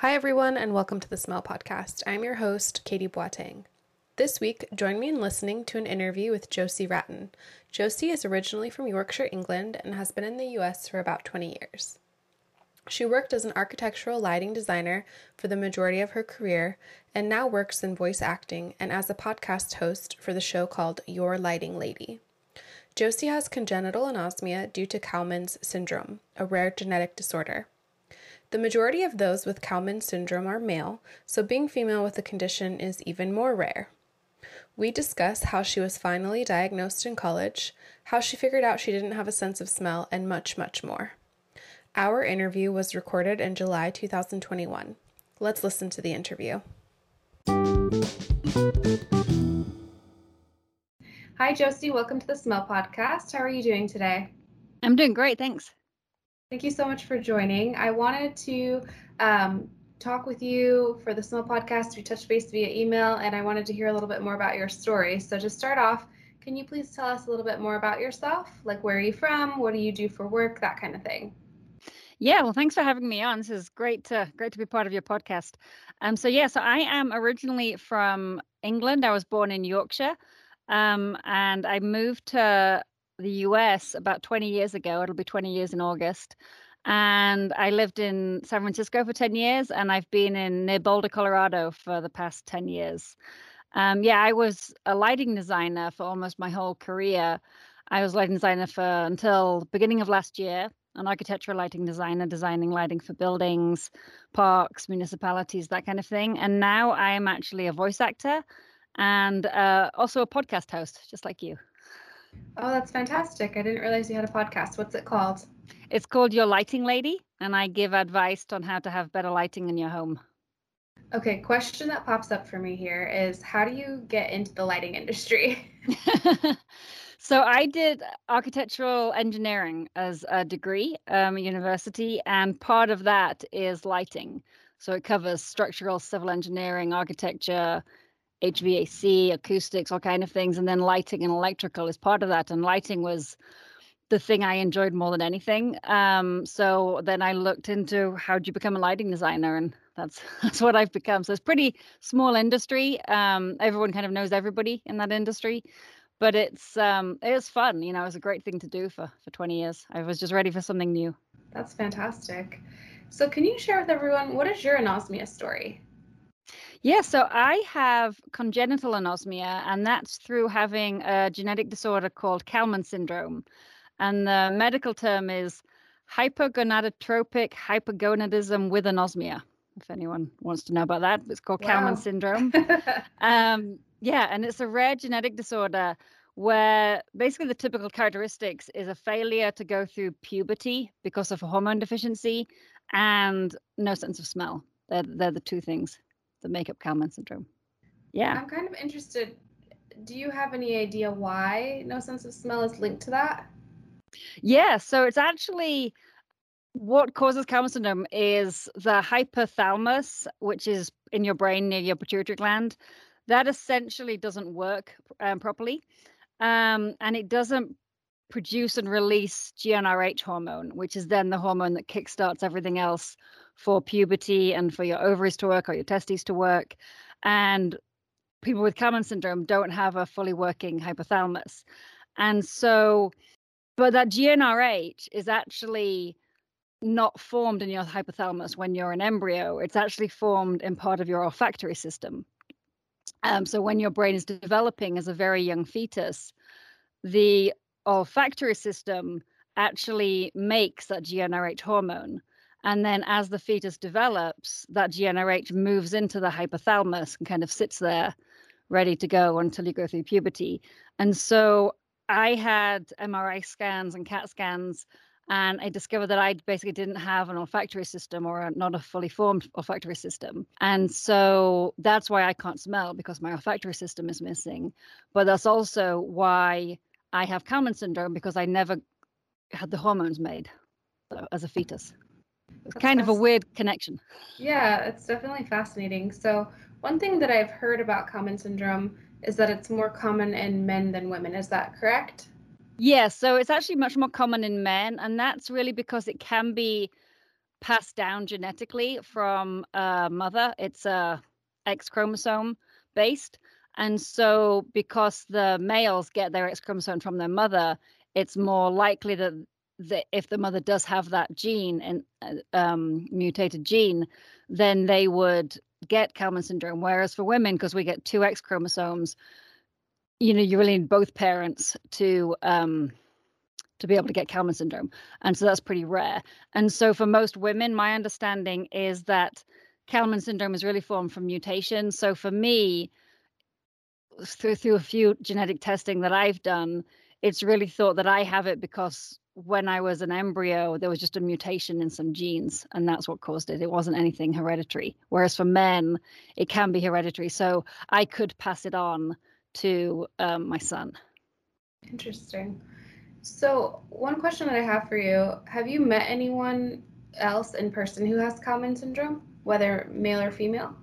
Hi, everyone, and welcome to the Smell Podcast. I'm your host, Katie Boateng. This week, join me in listening to an interview with Josie Wratten. Josie is originally from Yorkshire, England, and has been in the US for about 20 years. She worked as an architectural lighting designer for the majority of her career and now works in voice acting and as a podcast host for the show called Your Lighting Lady. Josie has congenital anosmia due to Kallmann's syndrome, a rare genetic disorder. The majority of those with Kallmann syndrome are male, so being female with the condition is even more rare. We discuss how she was finally diagnosed in college, how she figured out she didn't have a sense of smell, and much, much more. Our interview was recorded in July 2021. Let's listen to the interview. Hi, Josie. Welcome to the Smell Podcast. How are you doing today? I'm doing great. Thanks. Thank you so much for joining. I wanted to um, talk with you for the Smell Podcast. We touched base via email, and I wanted to hear a little bit more about your story. So, to start off, can you please tell us a little bit more about yourself? Like, where are you from? What do you do for work? That kind of thing. Yeah, well, thanks for having me on. This is great to great to be part of your podcast. Um, so yeah, so I am originally from England. I was born in Yorkshire, um, and I moved to the US about 20 years ago. It'll be 20 years in August. And I lived in San Francisco for 10 years, and I've been in near Boulder, Colorado for the past 10 years. Um, yeah, I was a lighting designer for almost my whole career. I was lighting designer for until beginning of last year an architectural lighting designer, designing lighting for buildings, parks, municipalities, that kind of thing. And now I am actually a voice actor and uh, also a podcast host, just like you. Oh, that's fantastic. I didn't realize you had a podcast. What's it called? It's called Your Lighting Lady, and I give advice on how to have better lighting in your home. Okay, question that pops up for me here is how do you get into the lighting industry? So I did architectural engineering as a degree um, university, and part of that is lighting. So it covers structural, civil engineering, architecture, HVAC, acoustics, all kind of things, and then lighting and electrical is part of that. And lighting was the thing I enjoyed more than anything. Um, so then I looked into how do you become a lighting designer, and that's that's what I've become. So it's pretty small industry. Um, everyone kind of knows everybody in that industry but it's um was fun you know it was a great thing to do for for 20 years i was just ready for something new that's fantastic so can you share with everyone what is your anosmia story yeah so i have congenital anosmia and that's through having a genetic disorder called Kallmann syndrome and the medical term is hypergonadotropic hypogonadism with anosmia if anyone wants to know about that it's called wow. Kallmann syndrome um, yeah, and it's a rare genetic disorder where basically the typical characteristics is a failure to go through puberty because of a hormone deficiency and no sense of smell. They're, they're the two things that make up syndrome. Yeah. I'm kind of interested. Do you have any idea why no sense of smell is linked to that? Yeah, so it's actually what causes Kallmann syndrome is the hypothalamus, which is in your brain near your pituitary gland that essentially doesn't work um, properly. Um, and it doesn't produce and release GnRH hormone, which is then the hormone that kickstarts everything else for puberty and for your ovaries to work or your testes to work. And people with Kallmann syndrome don't have a fully working hypothalamus. And so, but that GnRH is actually not formed in your hypothalamus when you're an embryo. It's actually formed in part of your olfactory system. Um, so when your brain is developing as a very young fetus, the olfactory system actually makes that GnRH hormone. And then as the fetus develops, that GnRH moves into the hypothalamus and kind of sits there ready to go until you go through puberty. And so I had MRI scans and CAT scans and I discovered that I basically didn't have an olfactory system or a, not a fully formed olfactory system. And so that's why I can't smell because my olfactory system is missing. But that's also why I have Kallmann syndrome because I never had the hormones made as a fetus. It's kind of a weird connection. Yeah, it's definitely fascinating. So, one thing that I've heard about Kallmann syndrome is that it's more common in men than women. Is that correct? Yeah, so it's actually much more common in men, and that's really because it can be passed down genetically from a mother. It's a X chromosome based. And so, because the males get their X chromosome from their mother, it's more likely that, if the mother does have that gene and uh, um, mutated gene, then they would get Kallmann syndrome. Whereas for women, because we get two X chromosomes, you know, you really need both parents to um, to be able to get Kallmann syndrome, and so that's pretty rare. And so for most women, my understanding is that Kallmann syndrome is really formed from mutation. So for me, through through a few genetic testing that I've done, it's really thought that I have it because when I was an embryo, there was just a mutation in some genes, and that's what caused it. It wasn't anything hereditary. Whereas for men, it can be hereditary. So I could pass it on to um, my son. Interesting. So, one question that I have for you have you met anyone else in person who has Kallmann syndrome, whether male or female?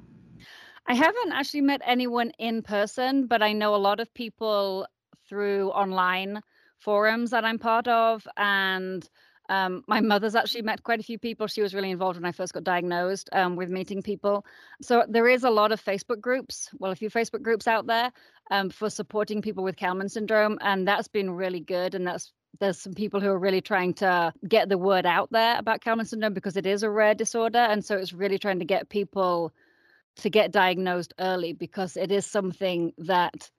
I haven't actually met anyone in person, but I know a lot of people through online forums that I'm part of. And um, my mother's actually met quite a few people. She was really involved when I first got diagnosed um, with meeting people. So there is a lot of Facebook groups, well, a few Facebook groups out there um, for supporting people with Kallmann syndrome, and that's been really good. And that's there's some people who are really trying to get the word out there about Kallmann syndrome because it is a rare disorder, and so it's really trying to get people to get diagnosed early because it is something that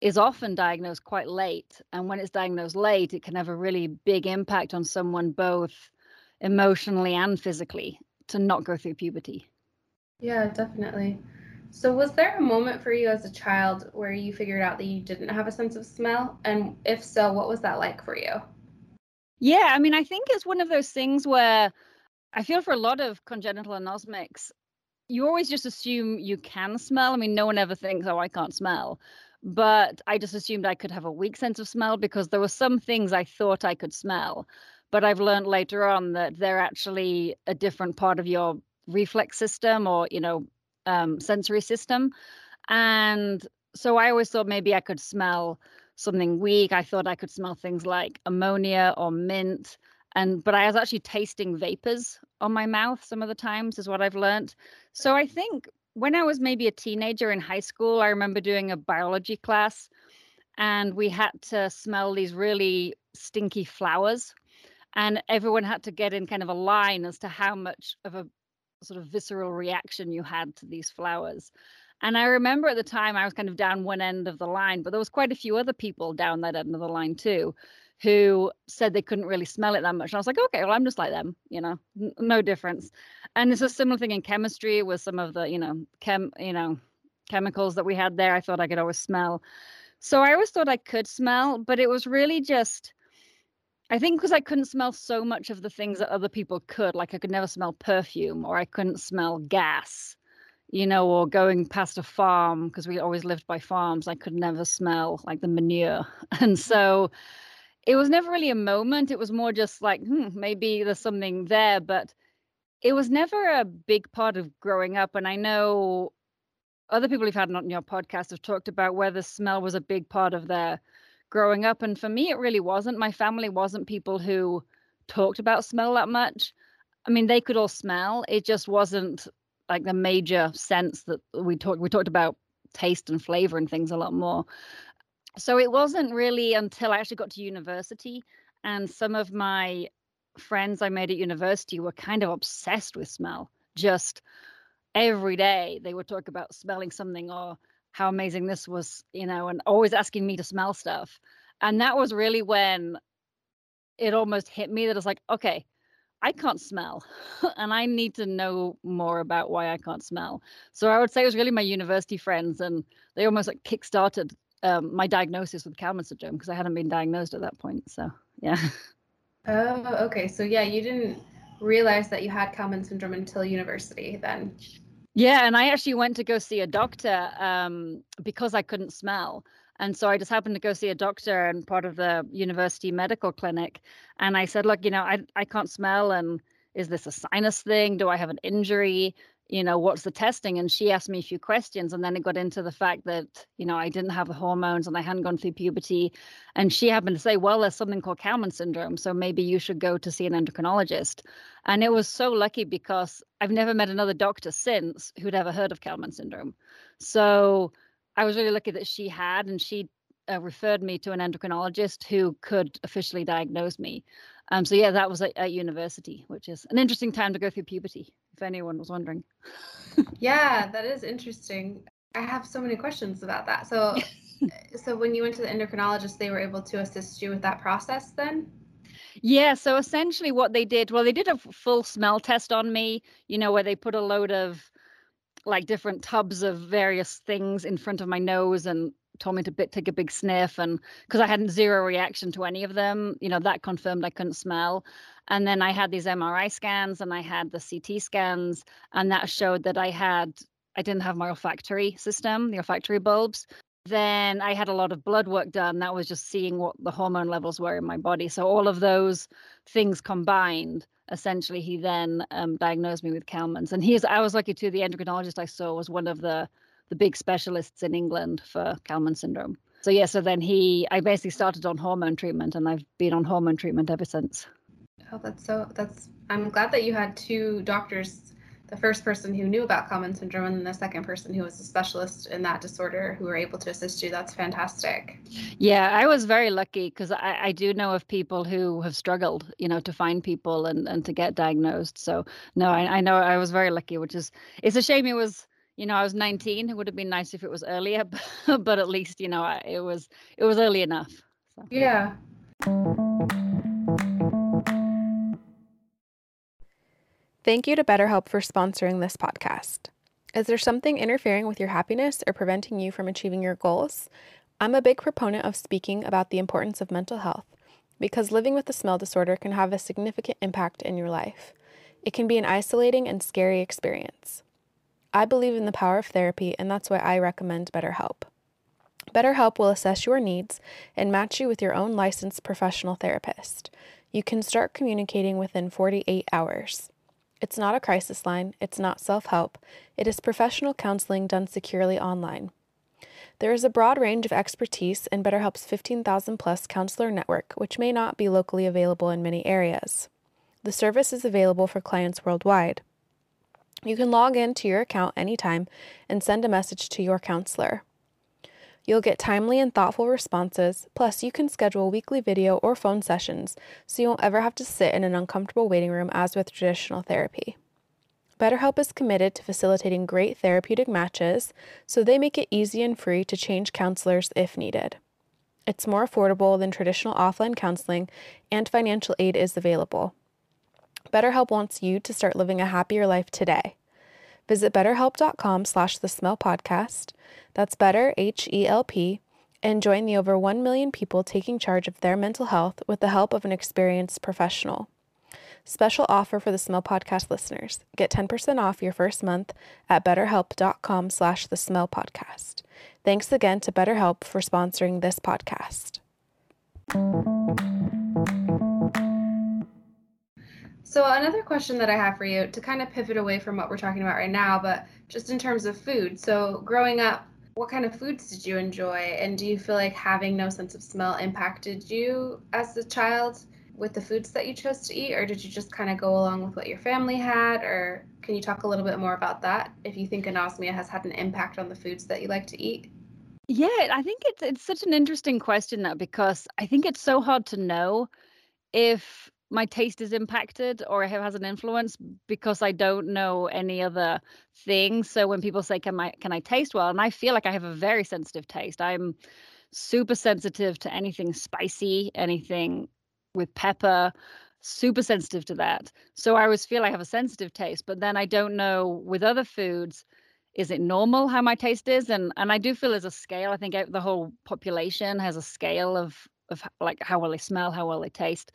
is often diagnosed quite late. And when it's diagnosed late, it can have a really big impact on someone, both emotionally and physically, to not go through puberty. Yeah, definitely. So, was there a moment for you as a child where you figured out that you didn't have a sense of smell? And if so, what was that like for you? Yeah, I mean, I think it's one of those things where I feel for a lot of congenital anosmics, you always just assume you can smell. I mean, no one ever thinks, oh, I can't smell but I just assumed I could have a weak sense of smell because there were some things I thought I could smell. But I've learned later on that they're actually a different part of your reflex system or, you know, um, sensory system. And so I always thought maybe I could smell something weak. I thought I could smell things like ammonia or mint. And but I was actually tasting vapors on my mouth some of the times is what I've learned. So I think when I was maybe a teenager in high school, I remember doing a biology class and we had to smell these really stinky flowers. And everyone had to get in kind of a line as to how much of a sort of visceral reaction you had to these flowers. And I remember at the time I was kind of down one end of the line, but there was quite a few other people down that end of the line too who said they couldn't really smell it that much. And I was like, okay, well, I'm just like them, you know, n- no difference. And it's a similar thing in chemistry with some of the, you know, chem, you know, chemicals that we had there. I thought I could always smell. So I always thought I could smell, but it was really just, I think because I couldn't smell so much of the things that other people could, like I could never smell perfume or I couldn't smell gas, you know, or going past a farm because we always lived by farms, I could never smell like the manure. And so, it was never really a moment. It was more just like, hmm, maybe there's something there, but it was never a big part of growing up. And I know other people who've had on your podcast have talked about whether smell was a big part of their growing up. And for me, it really wasn't. My family wasn't people who talked about smell that much. I mean, they could all smell. It just wasn't like the major sense that we talked. We talked about taste and flavor and things a lot more so it wasn't really until I actually got to university and some of my friends I made at university were kind of obsessed with smell. Just every day they would talk about smelling something or how amazing this was, you know, and always asking me to smell stuff. And that was really when it almost hit me that it's like, okay, I can't smell and I need to know more about why I can't smell. So I would say it was really my university friends and they almost like kickstarted um, my diagnosis with Kallmann syndrome because I hadn't been diagnosed at that point. So yeah. Oh, okay. So yeah, you didn't realize that you had Kallmann syndrome until university then. Yeah, and I actually went to go see a doctor um, because I couldn't smell. And so I just happened to go see a doctor and part of the university medical clinic. And I said, look, you know, I, I can't smell. And is this a sinus thing? Do I have an injury? You know, what's the testing? And she asked me a few questions. And then it got into the fact that, you know, I didn't have the hormones and I hadn't gone through puberty. And she happened to say, well, there's something called Kallmann syndrome. So maybe you should go to see an endocrinologist. And it was so lucky because I've never met another doctor since who'd ever heard of Kallmann syndrome. So I was really lucky that she had, and she uh, referred me to an endocrinologist who could officially diagnose me. Um, so yeah, that was at, at, university, which is an interesting time to go through puberty, if anyone was wondering. yeah, that is interesting. I have so many questions about that. So, so when you went to the endocrinologist, they were able to assist you with that process then? Yeah, so essentially what they did, well, they did a full smell test on me, you know, where they put a load of like different tubs of various things in front of my nose and told me to bit, take a big sniff and because I hadn't zero reaction to any of them, you know, that confirmed I couldn't smell. And then I had these MRI scans and I had the CT scans and that showed that I had I didn't have my olfactory system, the olfactory bulbs. Then I had a lot of blood work done. That was just seeing what the hormone levels were in my body. So all of those things combined, essentially, he then um, diagnosed me with Kallmann's. And he's I was lucky too. The endocrinologist I saw was one of the the big specialists in England for Kallmann syndrome. So yeah, so then he, I basically started on hormone treatment, and I've been on hormone treatment ever since. Oh, that's so. That's. I'm glad that you had two doctors. The first person who knew about Kallmann syndrome, and the second person who was a specialist in that disorder, who were able to assist you. That's fantastic. Yeah, I was very lucky because I, I do know of people who have struggled, you know, to find people and and to get diagnosed. So no, I, I know I was very lucky, which is it's a shame it was you know, I was 19. It would have been nice if it was earlier, but, but at least, you know, it was it was early enough. So. Yeah. Thank you to BetterHelp for sponsoring this podcast. Is there something interfering with your happiness or preventing you from achieving your goals? I'm a big proponent of speaking about the importance of mental health because living with a smell disorder can have a significant impact in your life. It can be an isolating and scary experience. I believe in the power of therapy, and that's why I recommend BetterHelp. BetterHelp will assess your needs and match you with your own licensed professional therapist. You can start communicating within 48 hours. It's not a crisis line, it's not self help, it is professional counseling done securely online. There is a broad range of expertise in BetterHelp's 15,000 plus counselor network, which may not be locally available in many areas. The service is available for clients worldwide. You can log in to your account anytime and send a message to your counselor. You'll get timely and thoughtful responses, plus, you can schedule weekly video or phone sessions so you won't ever have to sit in an uncomfortable waiting room as with traditional therapy. BetterHelp is committed to facilitating great therapeutic matches, so they make it easy and free to change counselors if needed. It's more affordable than traditional offline counseling, and financial aid is available. BetterHelp wants you to start living a happier life today. Visit betterhelp.com slash the smell podcast. That's better, H E L P, and join the over 1 million people taking charge of their mental health with the help of an experienced professional. Special offer for the Smell Podcast listeners. Get 10% off your first month at betterhelp.com slash the smell podcast. Thanks again to BetterHelp for sponsoring this podcast. So another question that I have for you to kind of pivot away from what we're talking about right now, but just in terms of food. So growing up, what kind of foods did you enjoy? And do you feel like having no sense of smell impacted you as a child with the foods that you chose to eat? Or did you just kind of go along with what your family had? Or can you talk a little bit more about that? If you think anosmia has had an impact on the foods that you like to eat? Yeah, I think it's it's such an interesting question though, because I think it's so hard to know if my taste is impacted or has an influence because I don't know any other thing. So when people say, "Can I can I taste well?" and I feel like I have a very sensitive taste. I'm super sensitive to anything spicy, anything with pepper. Super sensitive to that. So I always feel I have a sensitive taste, but then I don't know with other foods is it normal how my taste is and and i do feel there's a scale i think the whole population has a scale of of like how well they smell, how well they taste.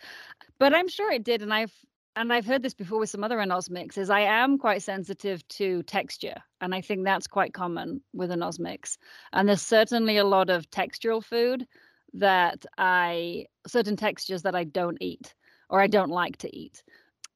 But I'm sure it did, and I've and I've heard this before with some other anosmics. Is I am quite sensitive to texture, and I think that's quite common with anosmics. And there's certainly a lot of textural food that I certain textures that I don't eat or I don't like to eat.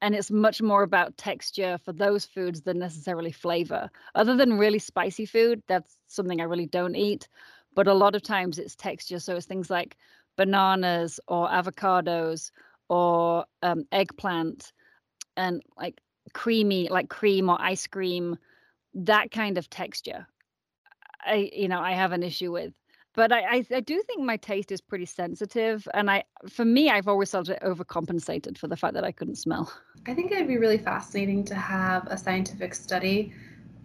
and it's much more about texture for those foods than necessarily flavor. Other than really spicy food, that's something I really don't eat. But a lot of times it's texture. So it's things like bananas or avocados or um, eggplant and like creamy, like cream or ice cream, that kind of texture. I, you know, I have an issue with. But I, I, I do think my taste is pretty sensitive and i for me i've always felt it overcompensated for the fact that i couldn't smell. I think it'd be really fascinating to have a scientific study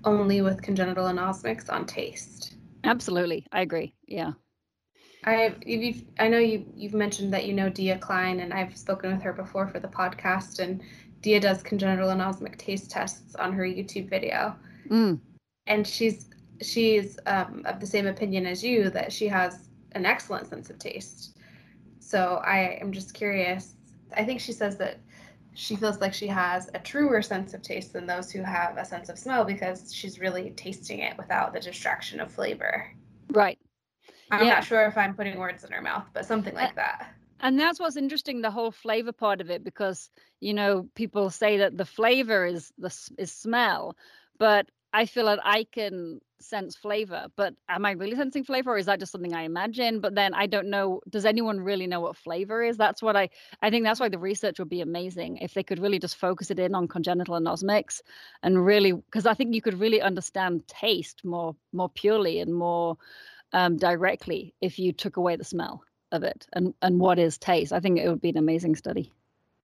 only with congenital anosmics on taste. Absolutely i agree yeah I you've, I know you you've mentioned that you know Dia Klein and I've spoken with her before for the podcast and Dia does congenital anosmic taste tests on her YouTube video. Mm. And she's she's um, of the same opinion as you that she has an excellent sense of taste. So I am just curious. I think she says that she feels like she has a truer sense of taste than those who have a sense of smell because she's really tasting it without the distraction of flavor. Right. I'm yeah. not sure if I'm putting words in her mouth, but something like that. And that's what's interesting, the whole flavor part of it, because you know people say that the flavor is the is smell, but I feel that I can sense flavor, but am I really sensing flavor or is that just something I imagine? But then I don't know, does anyone really know what flavor is? That's what I I think that's why the research would be amazing if they could really just focus it in on congenital anosmics and really because I think you could really understand taste more more purely and more um, directly if you took away the smell of it and and what is taste. I think it would be an amazing study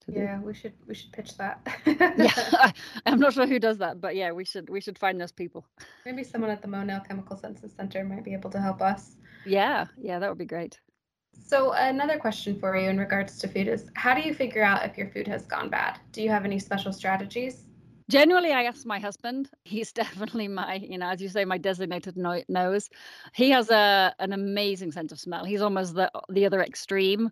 yeah we should we should pitch that. Yeah i'm not sure who does that but yeah we should we should find those people. Maybe someone at the monell chemical senses center might be able to help us. Yeah yeah that would be great. So another question for you in regards to food is how do you figure out if your food has gone bad? Do you have any special strategies generally i ask my husband. He's definitely my you know as you say my designated no- nose. He has a an amazing sense of smell. He's almost the the other extreme.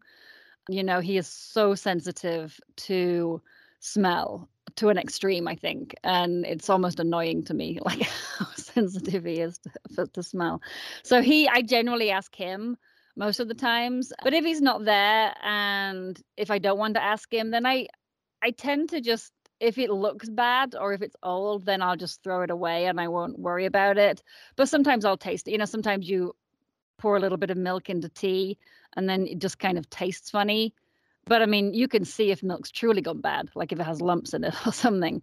You know he is so sensitive to smell to an extreme i think and it's almost annoying to me like how sensitive he is to, to smell. So he i generally ask him most of the times but if he's not there and if i don't want to ask him then i i tend to just if it looks bad or if it's old then i'll just throw it away and i won't worry about it but sometimes i'll taste it you know sometimes you pour a little bit of milk into tea and then it just kind of tastes funny. But I mean, you can see if milk's truly gone bad, like if it has lumps in it or something.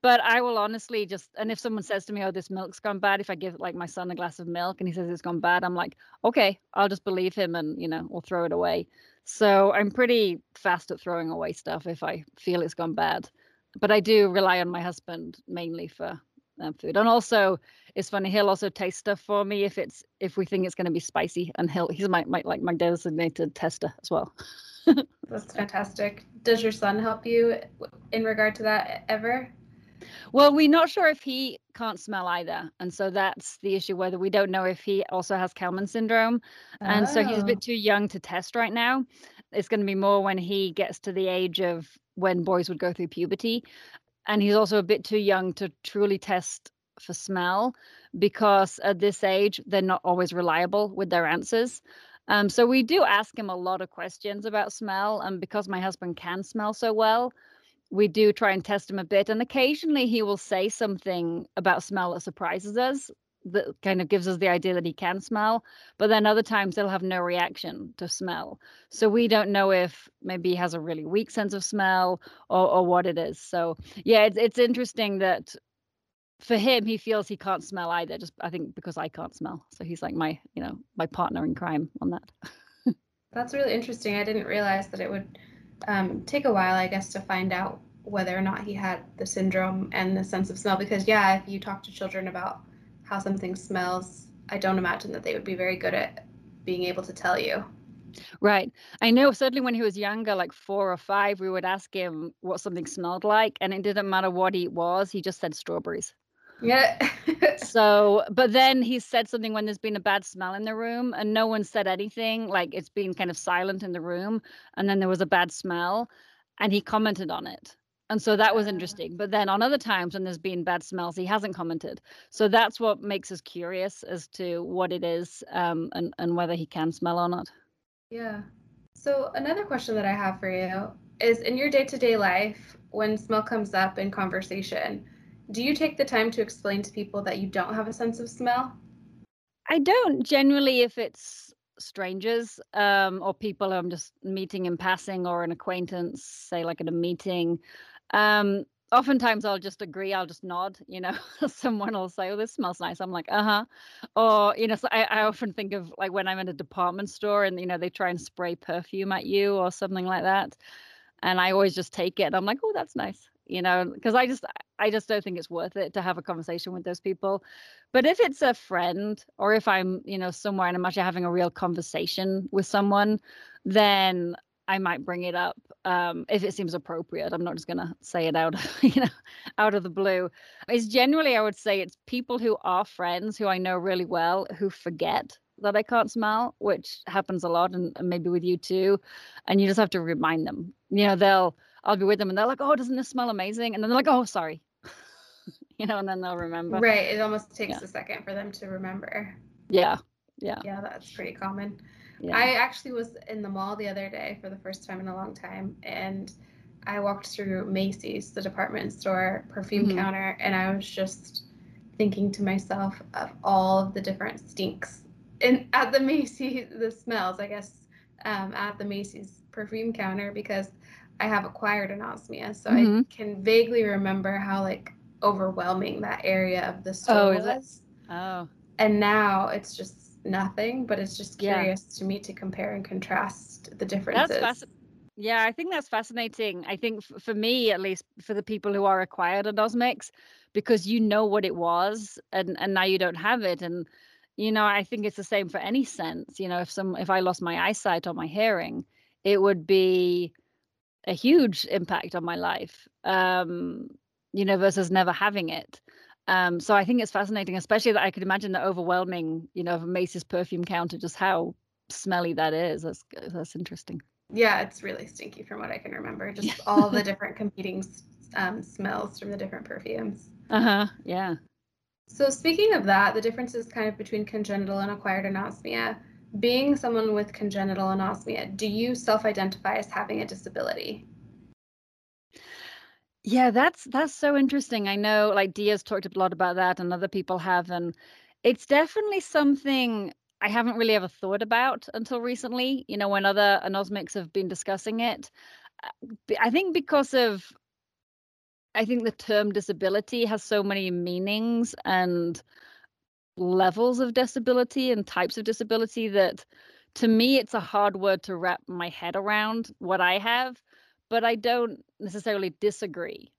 But I will honestly just, and if someone says to me, oh, this milk's gone bad, if I give like my son a glass of milk and he says it's gone bad, I'm like, okay, I'll just believe him and, you know, we'll throw it away. So I'm pretty fast at throwing away stuff if I feel it's gone bad. But I do rely on my husband mainly for um, food. And also, it's funny. He'll also taste stuff for me if it's if we think it's going to be spicy, and he'll he's my, my like my designated tester as well. That's fantastic. Does your son help you in regard to that ever? Well, we're not sure if he can't smell either. And so that's the issue whether we don't know if he also has Kallmann syndrome. And oh. so he's a bit oh. too young to test right now. It's going to be more when he gets to the age of when boys would go through puberty and he's also a bit too young to truly test for smell because at this age they're not always reliable with their answers. Um, so we do ask him a lot of questions about smell, and because my husband can smell so well, we do try and test him a bit. And occasionally he will say something about smell that surprises us that kind of gives us the idea that he can smell but then other times they'll have no reaction to smell. So we don't know if maybe he has a really weak sense of smell or, or what it is. So yeah it's, it's interesting that for him he feels he can't smell either just i think because i can't smell. So he's like my you know my partner in crime on that. That's really interesting. I didn't realize that it would um, take a while i guess to find out whether or not he had the syndrome and the sense of smell because yeah if you talk to children about how something smells, I don't imagine that they would be very good at being able to tell you. Right. I know certainly when he was younger, like four or five, we would ask him what something smelled like, and it didn't matter what he was, he just said strawberries. Yeah. so, but then he said something when there's been a bad smell in the room and no one said anything, like it's been kind of silent in the room, and then there was a bad smell, and he commented on it. And so that was interesting. But then on other times when there's been bad smells, he hasn't commented. So that's what makes us curious as to what it is um, and, and whether he can smell or not. Yeah. So another question that I have for you is in your day to day life, when smell comes up in conversation, do you take the time to explain to people that you don't have a sense of smell? I don't generally if it's strangers um, or people I'm just meeting in passing or an acquaintance, say like at a meeting. Um, oftentimes I'll just agree, I'll just nod, you know, someone will say, oh, this smells nice. I'm like, uh-huh. Or, you know, so I, I often think of like when I'm in a department store and, you know, they try and spray perfume at you or something like that. And I always just take it and I'm like, oh, that's nice you know because i just i just don't think it's worth it to have a conversation with those people but if it's a friend or if i'm you know somewhere and i'm actually having a real conversation with someone then i might bring it up um, if it seems appropriate i'm not just going to say it out you know out of the blue it's generally i would say it's people who are friends who i know really well who forget that I can't smell, which happens a lot, and, and maybe with you too. And you just have to remind them. You know, they'll I'll be with them and they're like, "Oh, doesn't this smell amazing?" And then they're like, "Oh, sorry," you know, and then they'll remember. Right. It almost takes yeah. a second for them to remember. Yeah. Yeah. Yeah, that's pretty common. Yeah. I actually was in the mall the other day for the first time in a long time, and I walked through Macy's, the department store perfume mm-hmm. counter, and I was just thinking to myself of all of the different stinks in at the Macy's, the smells, I guess, um, at the Macy's perfume counter because I have acquired anosmia, so mm-hmm. I can vaguely remember how like overwhelming that area of the store oh, was. Oh. And now it's just nothing, but it's just curious yeah. to me to compare and contrast the differences. That's yeah, I think that's fascinating. I think f- for me, at least, for the people who are acquired at anosmics, because you know what it was, and and now you don't have it, and you know, I think it's the same for any sense. You know, if some if I lost my eyesight or my hearing, it would be a huge impact on my life um you know versus never having it um so i think it's fascinating especially that i could imagine the overwhelming you know of macy's perfume counter just how smelly that is. That's that's interesting. Yeah it's really stinky from what i can remember just all the different competing um, smells from the different perfumes. Uh-huh yeah. So speaking of that the differences kind of between congenital and acquired anosmia being someone with congenital anosmia, do you self-identify as having a disability? Yeah, that's that's so interesting. I know like Dia's talked a lot about that and other people have and it's definitely something I haven't really ever thought about until recently, you know, when other anosmics have been discussing it. Uh, I think because of I think the term disability has so many meanings and levels of disability and types of disability that to me it's a hard word to wrap my head around what I have, but I don't necessarily disagree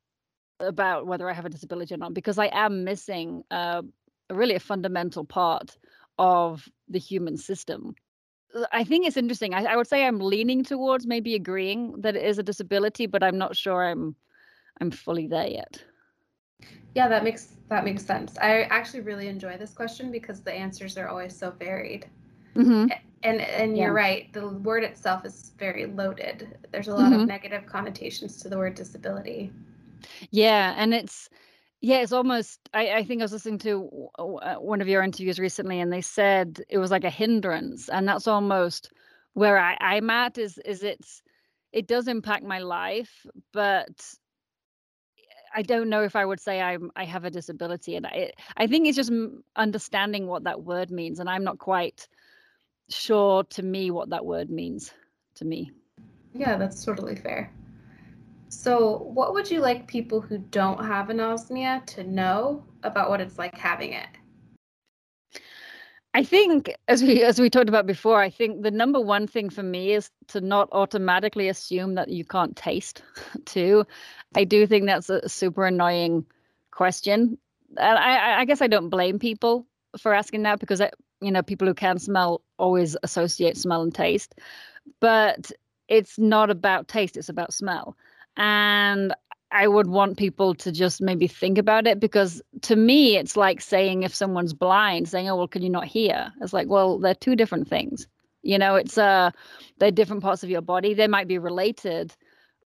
about whether I have a disability or not because I am missing uh, really a fundamental part of the human system. I think it's interesting. I, I, would say I'm leaning towards maybe agreeing that it is a disability, but I'm not sure I'm I'm fully there yet. Yeah, that makes that makes sense. I actually really enjoy this question because the answers are always so varied. Mm-hmm. And and you're right. The word itself is very loaded. There's a lot mm-hmm. of negative connotations to the word disability. Yeah, and it's yeah, it's almost. I, I think I was listening to uh, one of your interviews recently, and they said it was like a hindrance, and that's almost where I, I'm at. Is is it's it does impact my life, but I don't know if I would say I'm I have a disability, and I I think it's just understanding what that word means, and I'm not quite sure to me what that word means to me. Yeah, that's totally fair. So, what would you like people who don't have anosmia to know about what it's like having it? I think as we as we talked about before, I think the number one thing for me is to not automatically assume that you can't taste too. I do think that's a super annoying question. And I, I guess I don't blame people for asking that because I, you know people who can smell always associate smell and taste, but it's not about taste; it's about smell. And I would want people to just maybe think about it because to me, it's like saying if someone's blind, saying, "Oh, well, can you not hear?" It's like, well, they're two different things. You know, it's uh, they're different parts of your body. They might be related,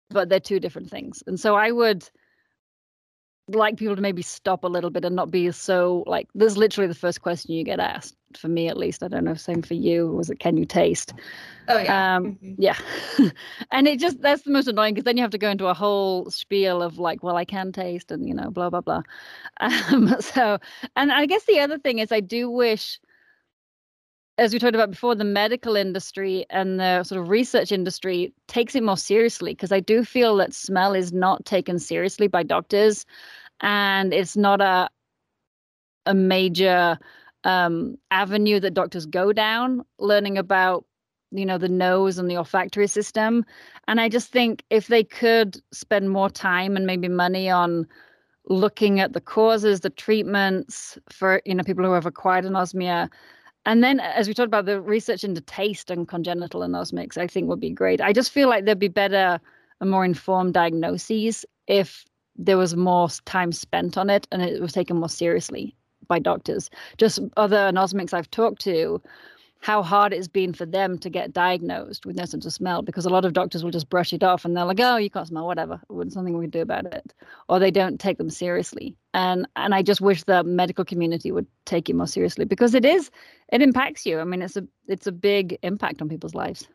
but they're two different things. And so I would, like people to maybe stop a little bit and not be so like this is literally the first question you get asked for me at least i don't know same for you was it can you taste? Oh yeah. Um mm-hmm. yeah. And it just that's the most annoying because then you have to go into a whole spiel of like well i can taste and you know blah blah blah. Um so and i guess the other thing is i do wish as we talked about before, the medical industry and the sort of research industry takes it more seriously because I do feel that smell is not taken seriously by doctors, and it's not a a major um, avenue that doctors go down, learning about you know the nose and the olfactory system. And I just think if they could spend more time and maybe money on looking at the causes, the treatments for you know people who have acquired anosmia and then, as we talked about the research into taste and congenital anosmics, I think would be great. I just feel like there'd be better and more informed diagnoses if there was more time spent on it and it was taken more seriously by doctors. Just other anosmics I've talked to how hard it's been for them to get diagnosed with no sense of smell because a lot of doctors will just brush it off and they're like, oh, you can't smell, whatever. There's nothing we can do about it. Or they don't take them seriously. And and I just wish the medical community would take it more seriously because it is it impacts you. I mean, it's a it's a big impact on people's lives.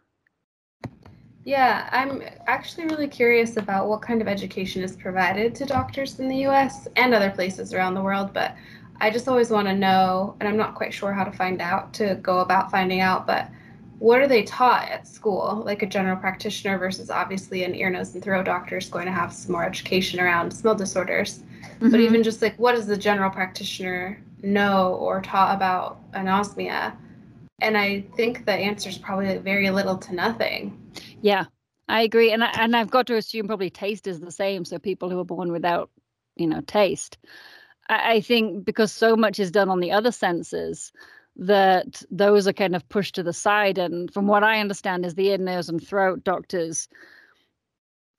Yeah, I'm actually really curious about what kind of education is provided to doctors in the US and other places around the world, but I just always want to know, and I'm not quite sure how to find out to go about finding out, but what are they taught at school? Like a general practitioner versus obviously an ear, nose, and throat doctor is going to have some more education around smell disorders. Mm-hmm. But even just like what does the general practitioner know or taught about anosmia? And I think the answer is probably very little to nothing. Yeah, I agree, and I, and I've got to assume probably taste is the same. So people who are born without, you know, taste I think because so much is done on the other senses that those are kind of pushed to the side. And from what I understand, is the ear, nose, and throat doctors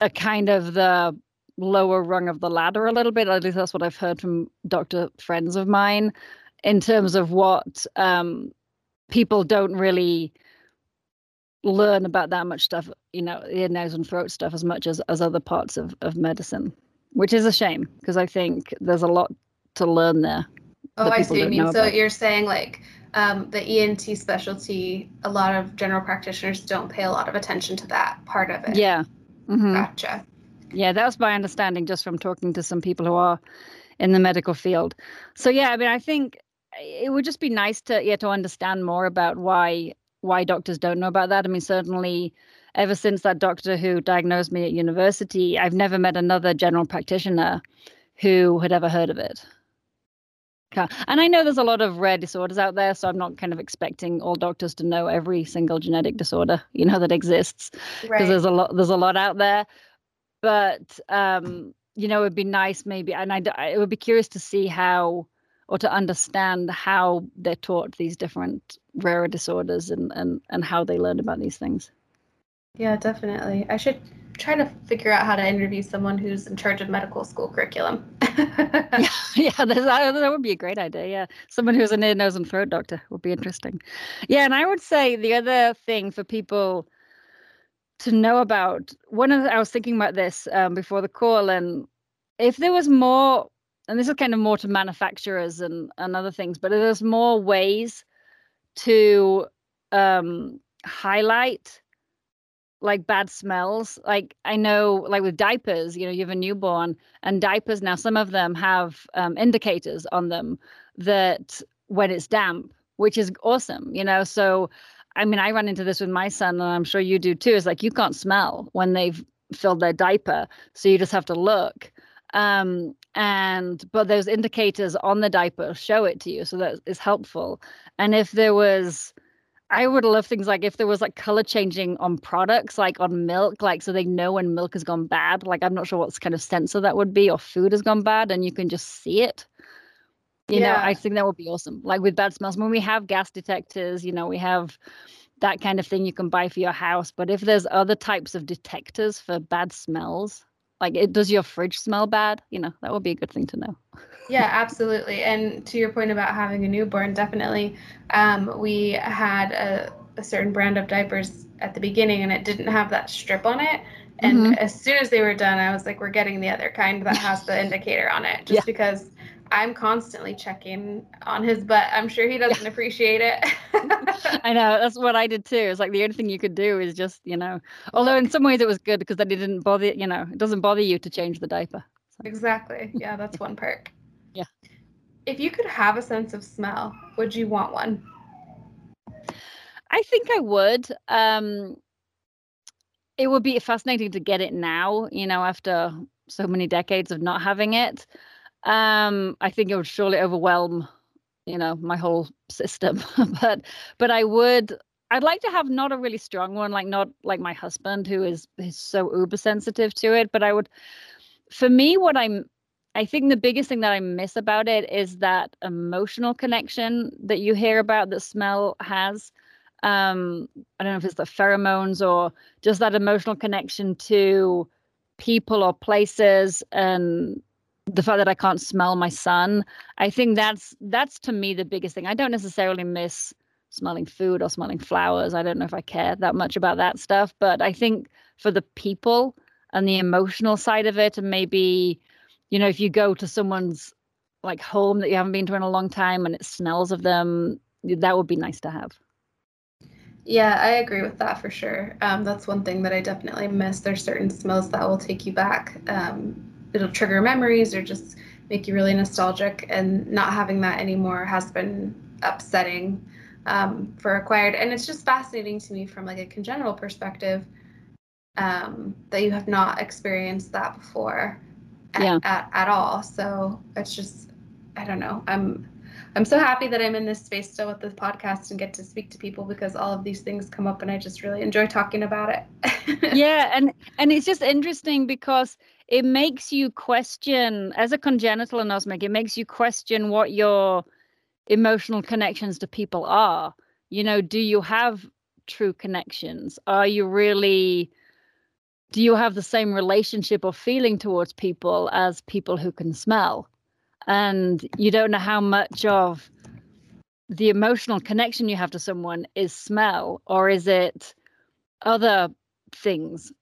are kind of the lower rung of the ladder a little bit. At least that's what I've heard from doctor friends of mine in terms of what um, people don't really learn about that much stuff, you know, ear, nose, and throat stuff as much as, as other parts of, of medicine, which is a shame because I think there's a lot to learn there. Oh, I see. Mean, so about. you're saying like um, the ENT specialty, a lot of general practitioners don't pay a lot of attention to that part of it. Yeah. Mm-hmm. Gotcha. Yeah, that was my understanding just from talking to some people who are in the medical field. So yeah, I mean, I think it would just be nice to yeah to understand more about why why doctors don't know about that. I mean, certainly ever since that doctor who diagnosed me at university, I've never met another general practitioner who had ever heard of it. And I know there's a lot of rare disorders out there, so I'm not kind of expecting all doctors to know every single genetic disorder, you know, that exists because right. there's a lot there's a lot out there. But um, you know, it'd be nice maybe, and I it would be curious to see how or to understand how they're taught these different rare disorders and and and how they learn about these things. Yeah, definitely. I should try to figure out how to interview someone who's in charge of medical school curriculum. yeah, yeah, that, that would be a great idea. Yeah, someone who's an ear, nose, and throat doctor would be interesting. Yeah, and I would say the other thing for people to know about one of the, I was thinking about this um, before the call, and if there was more, and this is kind of more to manufacturers and and other things, but there's more ways to um, highlight like bad smells. Like I know, like with diapers, you know, you have a newborn, and diapers now, some of them have um, indicators on them that when it's damp, which is awesome, you know. So, I mean, I run into this with my son, and I'm sure you do too. Is like you can't smell when they've filled their diaper, so you just have to look. Um, and but those indicators on the diaper show it to you, so that is helpful. And if there was I would love things like if there was like color changing on products, like on milk, like so they know when milk has gone bad. Like I'm not sure what kind of sensor that would be, or food has gone bad, and you can just see it. You yeah. know, I think that would be awesome. Like with bad smells, when we have gas detectors, you know, we have that kind of thing you can buy for your house. But if there's other types of detectors for bad smells, like it does your fridge smell bad, you know, that would be a good thing to know. Yeah, absolutely. And to your point about having a newborn, definitely. Um, we had a, a certain brand of diapers at the beginning and it didn't have that strip on it. And Mhm. as soon as they were done, I was like, we're getting the other kind that has the indicator on it, just Yeah. because I'm constantly checking on his butt. I'm sure he doesn't appreciate it. I know that's what I did too. It's like the only thing you could do is just, you know, although in some ways it was good because then it didn't bother, you know, it doesn't bother you to change the diaper. So, exactly. Yeah, that's one perk. Yeah. If you could have a sense of smell, would you want one? I think I would. Um, it would be fascinating to get it now, you know, after so many decades of not having it. Um, I think it would surely overwhelm, you know, my whole system. but but I would I'd like to have not a really strong one, like not like my husband who is is so uber sensitive to it. But I would for me what I'm I think the biggest thing that I miss about it is that emotional connection that you hear about that smell has. Um i don't know if it's the pheromones or just that emotional connection to people or places and the fact that i can't smell my son. I think that's that's to me the biggest thing. I don't necessarily miss smelling food or smelling flowers. I don't know if i care that much about that stuff but i think for the people and the emotional side of it and maybe you know if you go to someone's like home that you haven't been to in a long time and it smells of them that would be nice to have Yeah, I agree with that for sure. Um, that's one thing that I definitely miss. There's certain smells that will take you back. Um, it'll trigger memories or just make you really nostalgic, and not having that anymore has been upsetting um, for acquired. And it's just fascinating to me from like a congenital perspective um, that you have not experienced that before Yeah. at, at all. So it's just, I don't know. I'm I'm so happy that I'm in this space still with this podcast and get to speak to people because all of these things come up and I just really enjoy talking about it. yeah and and it's just interesting because it makes you question as a congenital anosmic it makes you question what your emotional connections to people are you know do you have true connections are you really do you have the same relationship or feeling towards people as people who can smell? And you don't know how much of the emotional connection you have to someone is smell or is it other things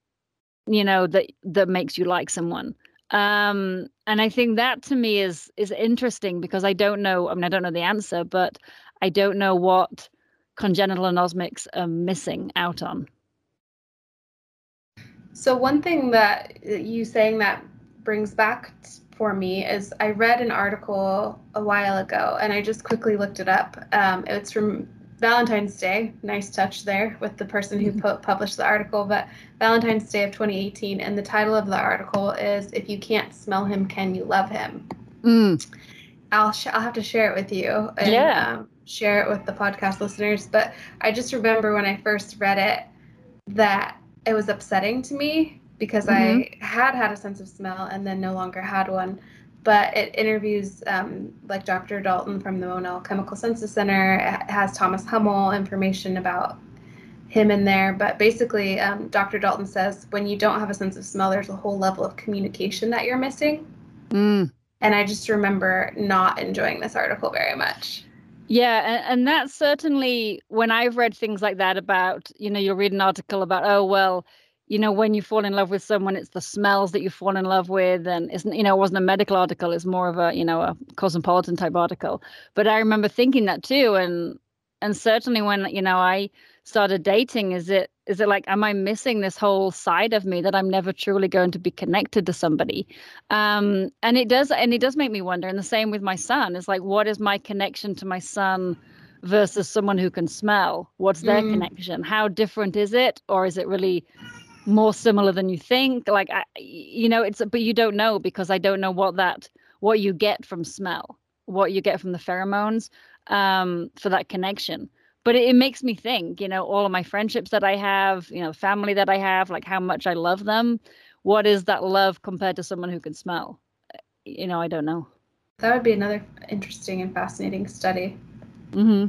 you know that that makes you like someone? Um and i think that to me is is interesting because i don't know i mean i don't know the answer but i don't know what congenital anosmics are missing out on so one thing that you saying that brings back for me is I read an article a while ago and I just quickly looked it up. Um, it's from Valentine's Day. Nice touch there with the person who pu- published the article, but Valentine's Day of 2018. And the title of the article is If You Can't Smell Him, Can You Love Him? Mm, I'll, sh- I'll have to share it with you and Yeah. um, share it with the podcast listeners. But I just remember when I first read it that it was upsetting to me because I had had a sense of smell and then no longer had one. But it interviews um, like Dr. Dalton from the Monell Chemical Senses Center. It has Thomas Hummel information about him in there. But basically, um, Dr. Dalton says when you don't have a sense of smell, there's a whole level of communication that you're missing. mm. And I just remember not enjoying this article very much. Yeah, and, and that's certainly when I've read things like that about, you know, you'll read an article about, oh, well, you know, when you fall in love with someone, it's the smells that you fall in love with. And it's, you know, it wasn't a medical article, it's more of a, you know, a cosmopolitan type article. But I remember thinking that too. And and certainly when, you know, I started dating, is it is it like, am I missing this whole side of me that I'm never truly going to be connected to somebody? um and it does and it does make me wonder and the same with my son is like what is my connection to my son versus someone who can smell what's their Mm. connection how different is it or is it really more similar than you think like I, you know it's but you don't know because i don't know what that what you get from smell what you get from the pheromones um for that connection but it, it makes me think you know all of my friendships that i have you know family that i have like how much i love them what is that love compared to someone who can smell you know i don't know That would be another interesting and fascinating study. hmm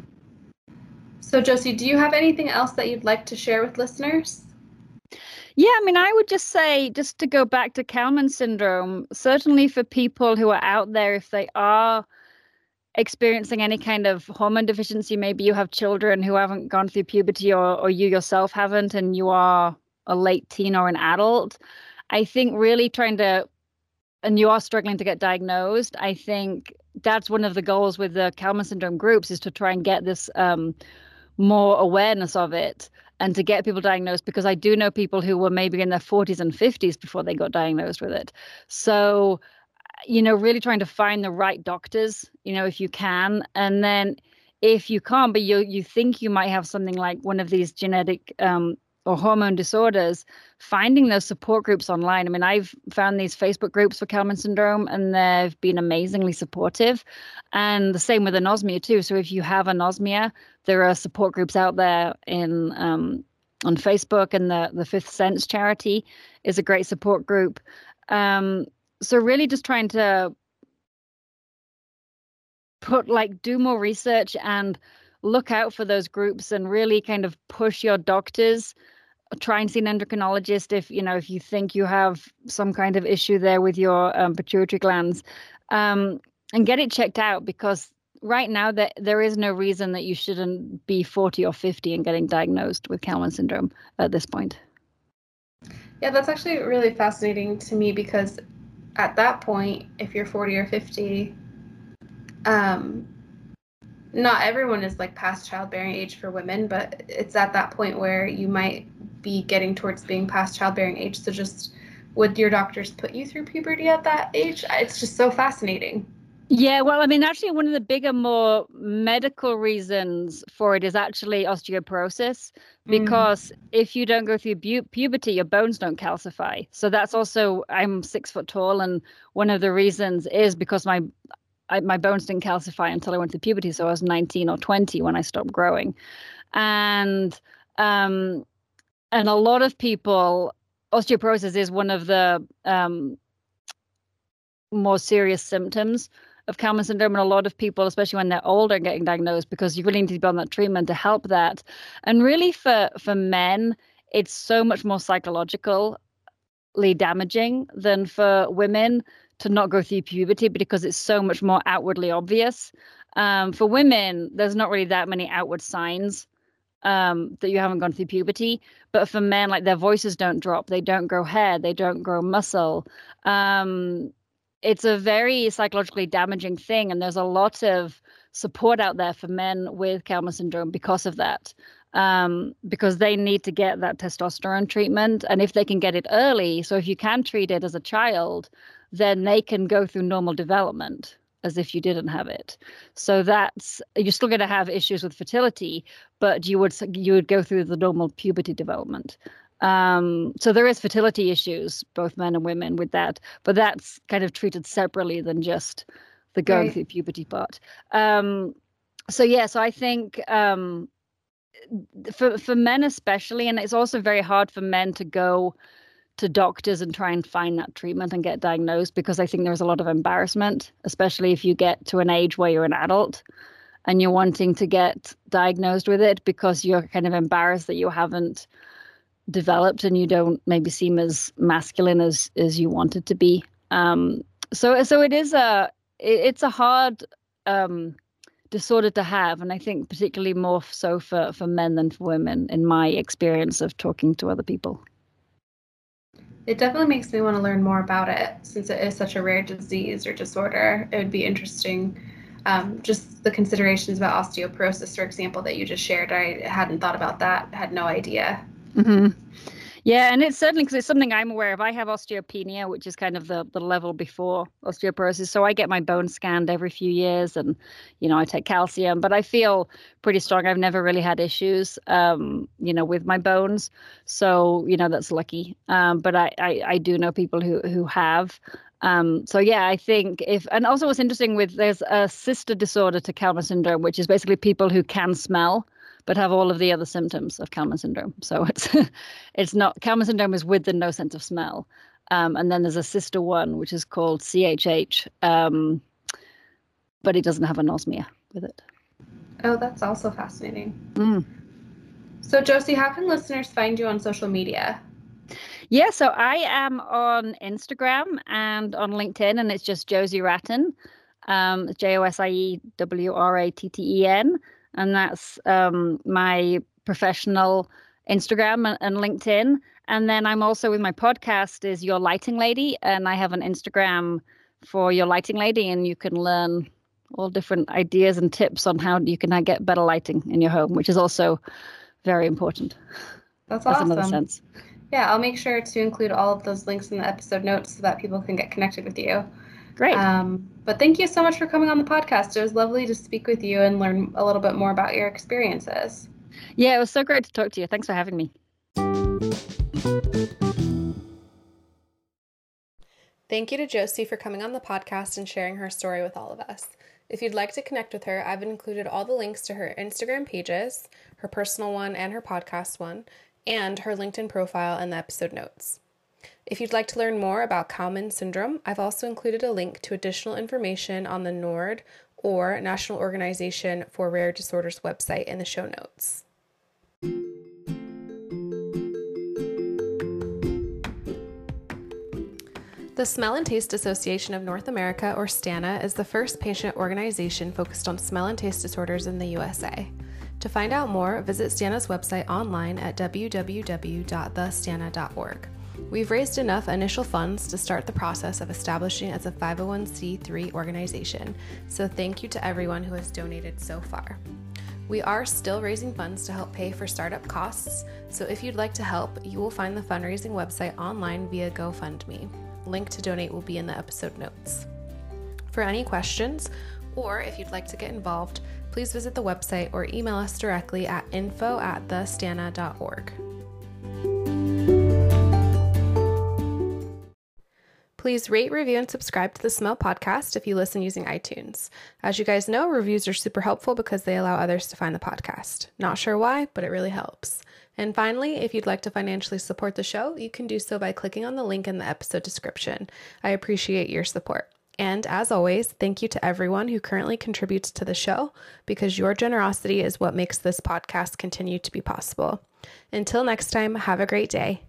So, Josie, do you have anything else that you'd like to share with listeners? Yeah, I mean, I would just say, just to go back to Kallmann syndrome, certainly for people who are out there, if they are experiencing any kind of hormone deficiency, maybe you have children who haven't gone through puberty or, or you yourself haven't, and you are a late teen or an adult, I think really trying to, and you are struggling to get diagnosed, I think that's one of the goals with the Kallmann syndrome groups is to try and get this um, more awareness of it and to get people diagnosed because I do know people who were maybe in their 40s and 50s before they got diagnosed with it. So, you know, really trying to find the right doctors, you know, if you can. And then if you can't, but you you think you might have something like one of these genetic um, or hormone disorders, finding those support groups online. I mean, I've found these Facebook groups for Kallmann syndrome, and they've been amazingly supportive. And the same with anosmia too. So if you have anosmia, there are support groups out there in um, on Facebook, and the the Fifth Sense charity is a great support group. Um, so really, just trying to put like do more research and look out for those groups and really kind of push your doctors. Try and see an endocrinologist if you know if you think you have some kind of issue there with your um, pituitary glands um, and get it checked out because right now that there is no reason that you shouldn't be 40 or 50 and getting diagnosed with Kallmann syndrome at this point. Yeah that's actually really fascinating to me because at that point if you're 40 or 50 um, not everyone is like past childbearing age for women, but it's at that point where you might be getting towards being past childbearing age. So just would your doctors put you through puberty at that age? It's just so fascinating. Yeah, well, I mean, actually, one of the bigger, more medical reasons for it is actually osteoporosis, because mm. if you don't go through pu- puberty, your bones don't calcify. So that's also, I'm six foot tall, and one of the reasons is because my I, my bones didn't calcify until I went to puberty. So I was 19 or 20 when I stopped growing. And um, and a lot of people, osteoporosis is one of the um, more serious symptoms of Kallmann syndrome, and a lot of people, especially when they're older, getting diagnosed because you really need to be on that treatment to help that. And really, for for men, it's so much more psychologically damaging than for women to not go through puberty because it's so much more outwardly obvious. Um, for women, there's not really that many outward signs um, that you haven't gone through puberty. But for men, like their voices don't drop, they don't grow hair, they don't grow muscle. Um, it's a very psychologically damaging thing, and there's a lot of support out there for men with Kallmann syndrome because of that. Um, because they need to get that testosterone treatment, and if they can get it early, so if you can treat it as a child, then they can go through normal development as if you didn't have it. So that's you're still going to have issues with fertility, but you would you would go through the normal puberty development. Um, so there is fertility issues, both men and women, with that, but that's kind of treated separately than just the going right. through puberty part. Um, so yeah, so I think um, for for men especially, and it's also very hard for men to go to doctors and try and find that treatment and get diagnosed because I think there's a lot of embarrassment, especially if you get to an age where you're an adult and you're wanting to get diagnosed with it because you're kind of embarrassed that you haven't developed and you don't maybe seem as masculine as as you wanted to be. Um, so so it is a it, it's a hard um, disorder to have, and I think particularly more so for for men than for women in my experience of talking to other people. It definitely makes me want to learn more about it since it is such a rare disease or disorder. It would be interesting. Um, just the considerations about osteoporosis, for example, that you just shared. I hadn't thought about that, had no idea. Mm-hmm. Yeah, and it's certainly because it's something I'm aware of. I have osteopenia, which is kind of the the level before osteoporosis. So I get my bones scanned every few years, and you know I take calcium. But I feel pretty strong. I've never really had issues, um, you know, with my bones. So you know that's lucky. Um, but I, I I do know people who who have. Um, so yeah, I think if and also what's interesting with there's a sister disorder to Kallmann syndrome, which is basically people who can smell but have all of the other symptoms of Kallmann syndrome. So it's it's not Kallmann syndrome is with the no sense of smell. Um, and then there's a sister one which is called CHH, um, but it doesn't have anosmia with it. Oh, that's also fascinating. Mm. So Josie, how can listeners find you on social media? Yeah, so I am on Instagram and on LinkedIn, and it's just Josie Wratten, um, J O S I E W R A T T E N and that's um, my professional Instagram and, and LinkedIn. And then I'm also with my podcast is Your Lighting Lady, and I have an Instagram for Your Lighting Lady, and you can learn all different ideas and tips on how you can get better lighting in your home, which is also very important. That's awesome. another sense. Yeah, I'll make sure to include all of those links in the episode notes so that people can get connected with you. Great. Um, but thank you so much for coming on the podcast. It was lovely to speak with you and learn a little bit more about your experiences. Yeah, it was so great to talk to you. Thanks for having me. Thank you to Josie for coming on the podcast and sharing her story with all of us. If you'd like to connect with her, I've included all the links to her Instagram pages, her personal one and her podcast one, and her LinkedIn profile in the episode notes. If you'd like to learn more about Kallmann syndrome, I've also included a link to additional information on the NORD or National Organization for Rare Disorders website in the show notes. The Smell and Taste Association of North America, or STANA, is the first patient organization focused on smell and taste disorders in the USA. To find out more, visit STANA's website online at www.thestana.org. We've raised enough initial funds to start the process of establishing as a 501c3 organization, so thank you to everyone who has donated so far. We are still raising funds to help pay for startup costs, so if you'd like to help, you will find the fundraising website online via GoFundMe. Link to donate will be in the episode notes. For any questions, or if you'd like to get involved, please visit the website or email us directly at info at thestana.org. Please rate, review, and subscribe to the Smell podcast if you listen using iTunes. As you guys know, reviews are super helpful because they allow others to find the podcast. Not sure why, but it really helps. And finally, if you'd like to financially support the show, you can do so by clicking on the link in the episode description. I appreciate your support. And as always, thank you to everyone who currently contributes to the show because your generosity is what makes this podcast continue to be possible. Until next time, have a great day.